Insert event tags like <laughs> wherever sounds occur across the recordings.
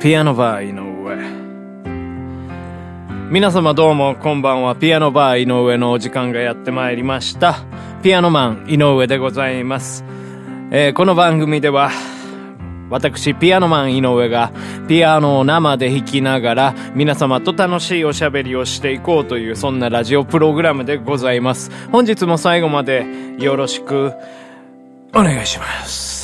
ピアノバー井上皆様どうもこんばんはピアノバー井上のお時間がやってまいりましたピアノマン井上でございます、えー、この番組では私、ピアノマン井上がピアノを生で弾きながら皆様と楽しいおしゃべりをしていこうというそんなラジオプログラムでございます。本日も最後までよろしくお願いします。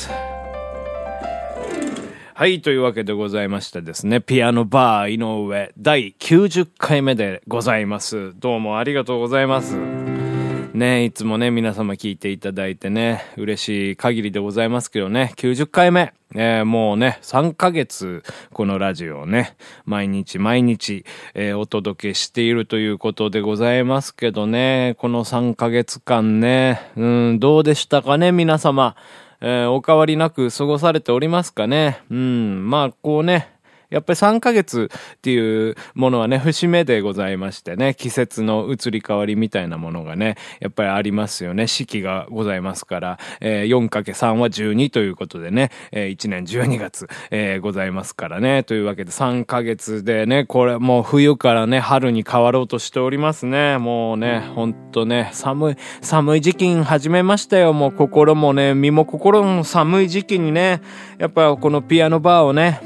はい、というわけでございましてですね、ピアノバー井上第90回目でございます。どうもありがとうございます。ね、いつもね、皆様聞いていただいてね、嬉しい限りでございますけどね、90回目。えー、もうね、3ヶ月、このラジオをね、毎日毎日、えー、お届けしているということでございますけどね、この3ヶ月間ね、うん、どうでしたかね、皆様。えー、お変わりなく過ごされておりますかね。うん、まあ、こうね、やっぱり3ヶ月っていうものはね、節目でございましてね、季節の移り変わりみたいなものがね、やっぱりありますよね。四季がございますから、えー、4×3 は12ということでね、えー、1年12月、えー、ございますからね。というわけで3ヶ月でね、これもう冬からね、春に変わろうとしておりますね。もうね、ほんとね、寒い、寒い時期に始めましたよ。もう心もね、身も心も寒い時期にね、やっぱこのピアノバーをね、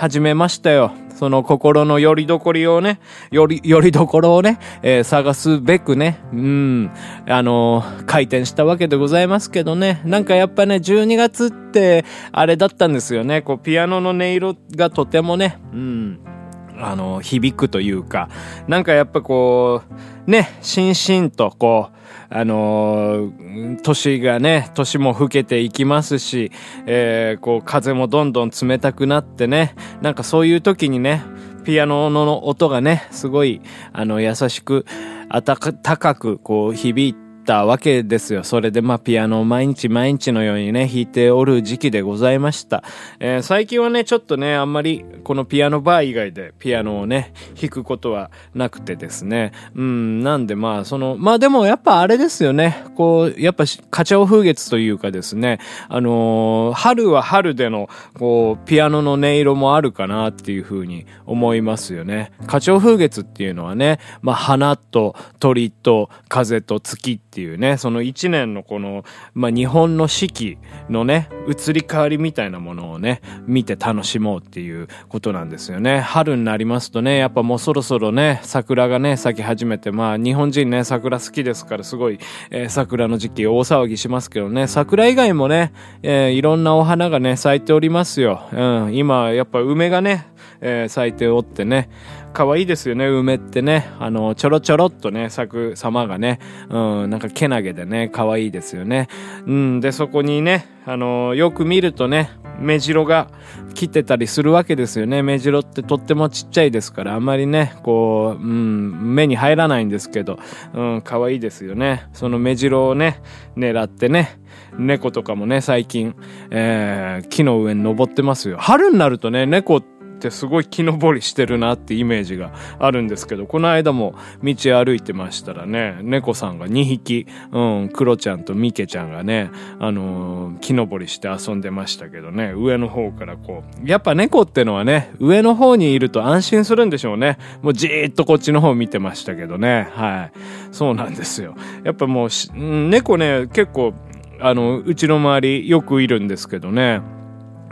始めましたよ。その心の拠り所をね、より、よりどころをね、えー、探すべくね、うん、あのー、開店したわけでございますけどね、なんかやっぱね、12月って、あれだったんですよね、こう、ピアノの音色がとてもね、うん、あの、響くというか、なんかやっぱこう、ね、しんしんとこう、あのー、年がね、年も更けていきますし、えー、こう、風もどんどん冷たくなってね、なんかそういう時にね、ピアノの音がね、すごい、あの、優しく、あたか、高く、こう、響いて、たわけですよ。それでまあピアノを毎日毎日のようにね、弾いておる時期でございました。えー、最近はね、ちょっとね、あんまりこのピアノバー以外でピアノをね、弾くことはなくてですね。うん、なんでまあその、まあでもやっぱあれですよね。こう、やっぱ花鳥風月というかですね、あのー、春は春での、こう、ピアノの音色もあるかなっていうふうに思いますよね。花鳥風月っていうのはね、まあ花と鳥と風と月ってっていうね、その一年のこの、まあ、日本の四季のね、移り変わりみたいなものをね、見て楽しもうっていうことなんですよね。春になりますとね、やっぱもうそろそろね、桜がね、咲き始めて、まあ、日本人ね、桜好きですから、すごい、えー、桜の時期大騒ぎしますけどね、桜以外もね、えー、いろんなお花がね、咲いておりますよ。うん、今、やっぱ梅がね、えー、咲いておってね、可愛いですよね、梅ってね。あの、ちょろちょろっとね、咲く様がね、うん、なんかけなげでね、可愛いですよね。うん、で、そこにね、あの、よく見るとね、目白が切ってたりするわけですよね。目白ってとってもちっちゃいですから、あんまりね、こう、うん、目に入らないんですけど、うん、可愛いですよね。その目白をね、狙ってね、猫とかもね、最近、えー、木の上に登ってますよ。春になるとね、猫ってってすごい木登りしてるなってイメージがあるんですけど、この間も道歩いてましたらね、猫さんが2匹、うん、クロちゃんとミケちゃんがね、あのー、木登りして遊んでましたけどね、上の方からこう、やっぱ猫ってのはね、上の方にいると安心するんでしょうね。もうじーっとこっちの方見てましたけどね、はい。そうなんですよ。やっぱもう、猫ね、結構、あの、うちの周りよくいるんですけどね、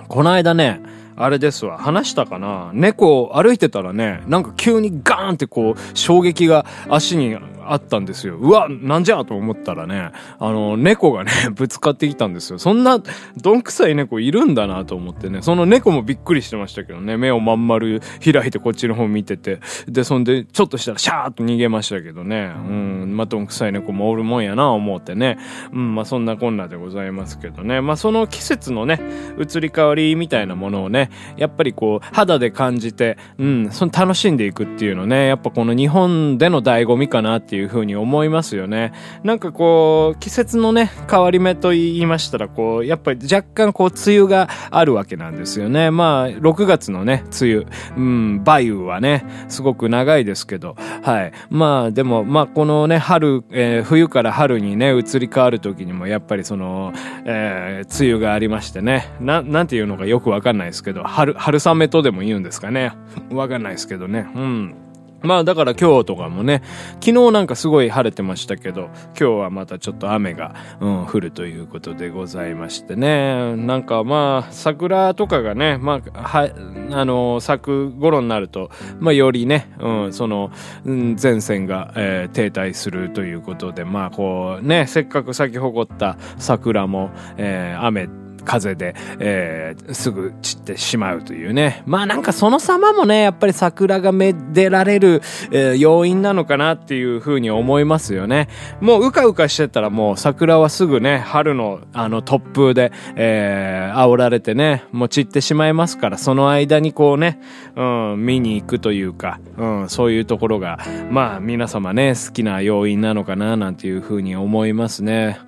この間ね、あれですわ。話したかな？猫歩いてたらね、なんか急にガーンってこう、衝撃が足にあったんですよ。うわ、なんじゃと思ったらね、あの、猫がね、<laughs> ぶつかってきたんですよ。そんな、どんくさい猫いるんだなと思ってね、その猫もびっくりしてましたけどね、目をまん丸開いてこっちの方見てて、で、そんで、ちょっとしたらシャーッと逃げましたけどね、うん、まあ、どんくさい猫もおるもんやな思ってね、うん、まあ、そんなこんなでございますけどね、まあ、その季節のね、移り変わりみたいなものをね、やっぱりこう、肌で感じて、うん、その楽しんでいくっていうのね、やっぱこの日本での醍醐味かなっていういうふうに思いますよね。なんかこう、季節のね、変わり目と言いましたら、こう、やっぱり若干こう、梅雨があるわけなんですよね。まあ、6月のね、梅雨、うん、梅雨はね、すごく長いですけど、はい。まあ、でも、まあ、このね、春、えー、冬から春にね、移り変わる時にも、やっぱりその、えー、梅雨がありましてね、な、なんていうのかよくわかんないですけど、春、春雨とでも言うんですかね。わかんないですけどね。うん。まあだから今日とかもね、昨日なんかすごい晴れてましたけど、今日はまたちょっと雨が、うん、降るということでございましてね。なんかまあ、桜とかがね、まあ、は、あの、咲く頃になると、まあよりね、うん、その、うん、前線が、えー、停滞するということで、まあこうね、せっかく咲き誇った桜も、えー、雨、風で、えー、すぐ散ってしまうというね。まあなんかその様もね、やっぱり桜がめでられる、えー、要因なのかなっていうふうに思いますよね。もううかうかしてたらもう桜はすぐね、春のあの突風で、えー、煽られてね、もう散ってしまいますから、その間にこうね、うん、見に行くというか、うん、そういうところが、まあ皆様ね、好きな要因なのかななんていうふうに思いますね。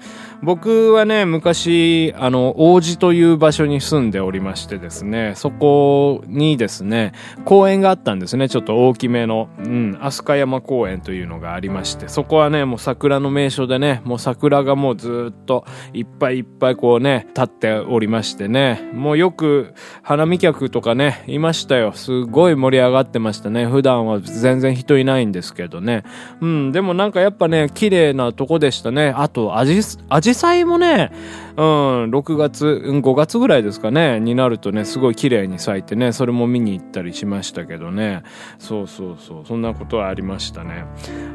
僕はね、昔、あの、王子という場所に住んでおりましてですね、そこにですね、公園があったんですね、ちょっと大きめの、うん、飛鳥山公園というのがありまして、そこはね、もう桜の名所でね、もう桜がもうずっといっぱいいっぱいこうね、立っておりましてね、もうよく花見客とかね、いましたよ。すごい盛り上がってましたね。普段は全然人いないんですけどね。うん、でもなんかやっぱね、綺麗なとこでしたね。あと、味、味紫陽花もね、うん、6月、5月ぐらいですかね、になるとね、すごい綺麗に咲いてね、それも見に行ったりしましたけどね。そうそうそう、そんなことはありましたね。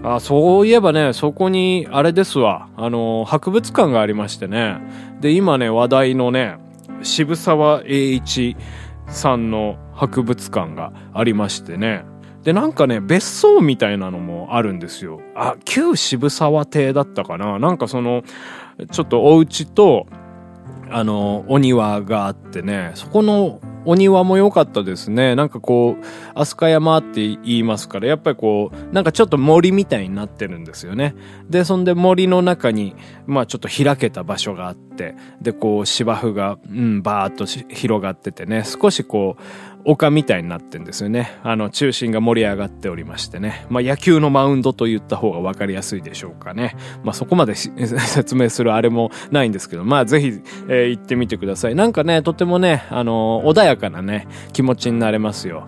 あ、そういえばね、そこに、あれですわ、あの、博物館がありましてね。で、今ね、話題のね、渋沢栄一さんの博物館がありましてね。で、なんかね、別荘みたいなのもあるんですよ。あ、旧渋沢邸だったかななんかその、ちょっとお家と、あの、お庭があってね、そこのお庭も良かったですね。なんかこう、飛鳥山って言いますから、やっぱりこう、なんかちょっと森みたいになってるんですよね。で、そんで森の中に、まあちょっと開けた場所があって、で、こう芝生が、うん、バーっと広がっててね、少しこう、丘みたいになってんですよね。あの、中心が盛り上がっておりましてね。まあ、野球のマウンドと言った方が分かりやすいでしょうかね。まあ、そこまで <laughs> 説明するあれもないんですけど、まあ、ぜひ、えー、行ってみてください。なんかね、とてもね、あのー、穏やかなね、気持ちになれますよ。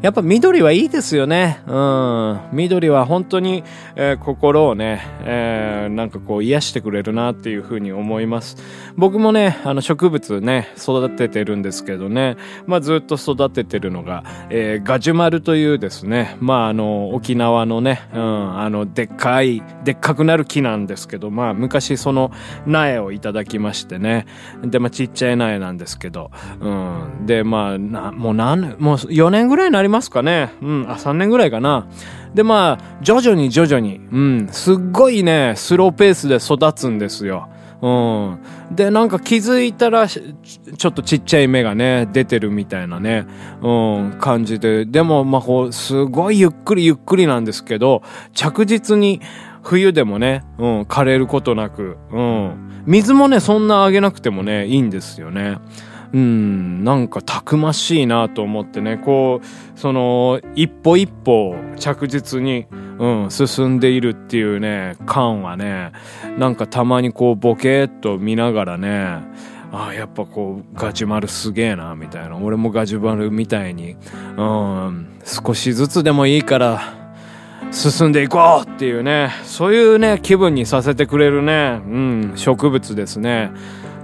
やっぱ緑はいいですよね。うん。緑は本当に、えー、心をね、えー、なんかこう癒してくれるなっていうふうに思います。僕もね、あの植物ね、育ててるんですけどね、まあずっと育ててるのが、えー、ガジュマルというですね、まああの、沖縄のね、うん、あの、でっかい、でっかくなる木なんですけど、まあ昔その苗をいただきましてね、で、まあちっちゃい苗なんですけど、うん。で、まあ、な、もう何、もう4年ぐらいになりりますかね。うん、あ、3年ぐらいかな。で、まあ、徐々に徐々に、うん、すっごいね、スローペースで育つんですよ。うん。で、なんか気づいたら、ちょっとちっちゃい芽がね、出てるみたいなね、うん、感じで。でも、まあ、こう、すごいゆっくりゆっくりなんですけど、着実に冬でもね、うん、枯れることなく、うん。水もね、そんなあげなくてもね、いいんですよね。うん、なんかたくましいなと思ってね、こう、その、一歩一歩着実に、うん、進んでいるっていうね、感はね、なんかたまにこうボケーっと見ながらね、ああ、やっぱこう、ガジュマルすげえな、みたいな。俺もガジュマルみたいに、うん、少しずつでもいいから、進んでいこうっていうね、そういうね、気分にさせてくれるね、うん、植物ですね。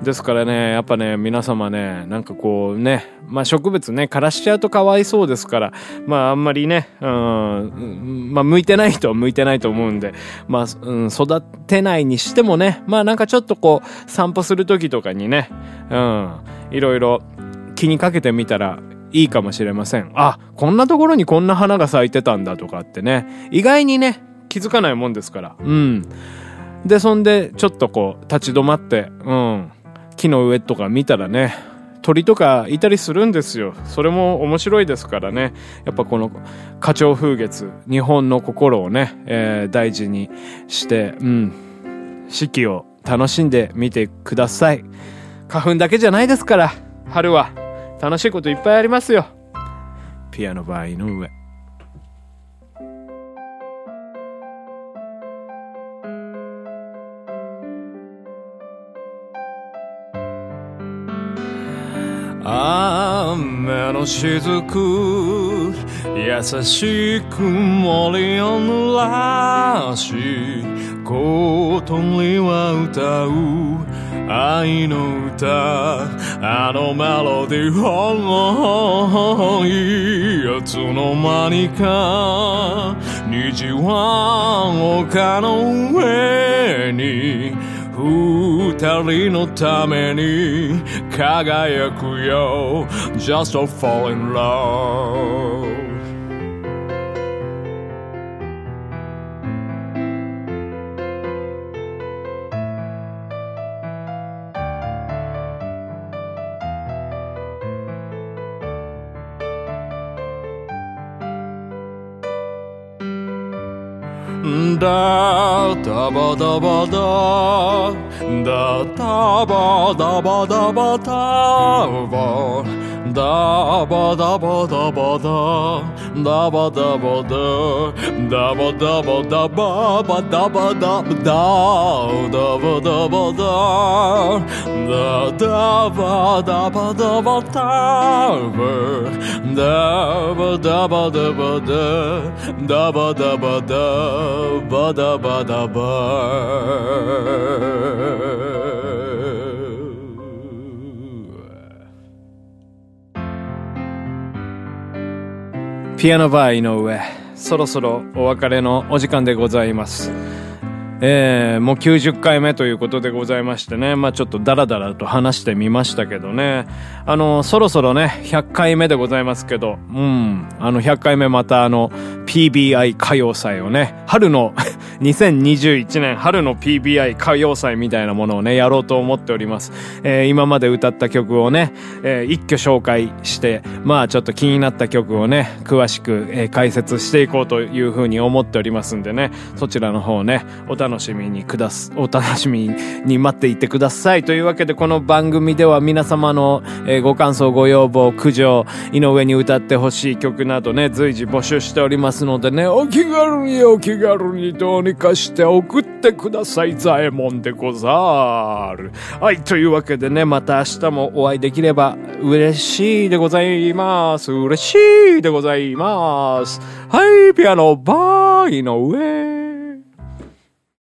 ですからね、やっぱね、皆様ね、なんかこうね、まあ植物ね、枯らしちゃうとかわいそうですから、まああんまりね、うん、まあ向いてない人は向いてないと思うんで、まあ、うん、育てないにしてもね、まあなんかちょっとこう、散歩する時とかにね、うん、いろいろ気にかけてみたらいいかもしれません。あ、こんなところにこんな花が咲いてたんだとかってね、意外にね、気づかないもんですから。うん。で、そんで、ちょっとこう、立ち止まって、うん。木の上とか見たらね、鳥とかいたりするんですよ。それも面白いですからね。やっぱこの花鳥風月、日本の心をね、えー、大事にして、うん、四季を楽しんでみてください。花粉だけじゃないですから、春は。楽しいこといっぱいありますよ。ピアノバー井上。雨の雫優しく森を濡らし小鳥は歌う愛の歌あのメロディーをいつの間にか虹は丘の上に。二人のために輝くよ Just to fall in love だダバダバダだダバダバダバダバダバダバダバダダバダバダダバダバダババダバダバダダバダバダダダバダバダバダバダバダバダバダバダバダバダバダバピアノバー井上そろそろお別れのお時間でございますえー、もう90回目ということでございましてね、まあちょっとダラダラと話してみましたけどね、あの、そろそろね、100回目でございますけど、うん、あの、100回目またあの、PBI 歌謡祭をね、春の <laughs> 2021年春の PBI 歌謡祭みたいなものをね、やろうと思っております。えー、今まで歌った曲をね、えー、一挙紹介して、まあちょっと気になった曲をね、詳しく、えー、解説していこうというふうに思っておりますんでね、そちらの方ね、お楽しみにくだす、お楽しみに待っていてください。というわけでこの番組では皆様の、えー、ご感想、ご要望、苦情、井上に歌ってほしい曲などね、随時募集しておりますますのでね、お気軽にお気軽にどうにかして送ってください。ザエモンでござる。はい、というわけでね、また明日もお会いできれば嬉しいでございます。嬉しいでございます。はい、ピアノバーイの上。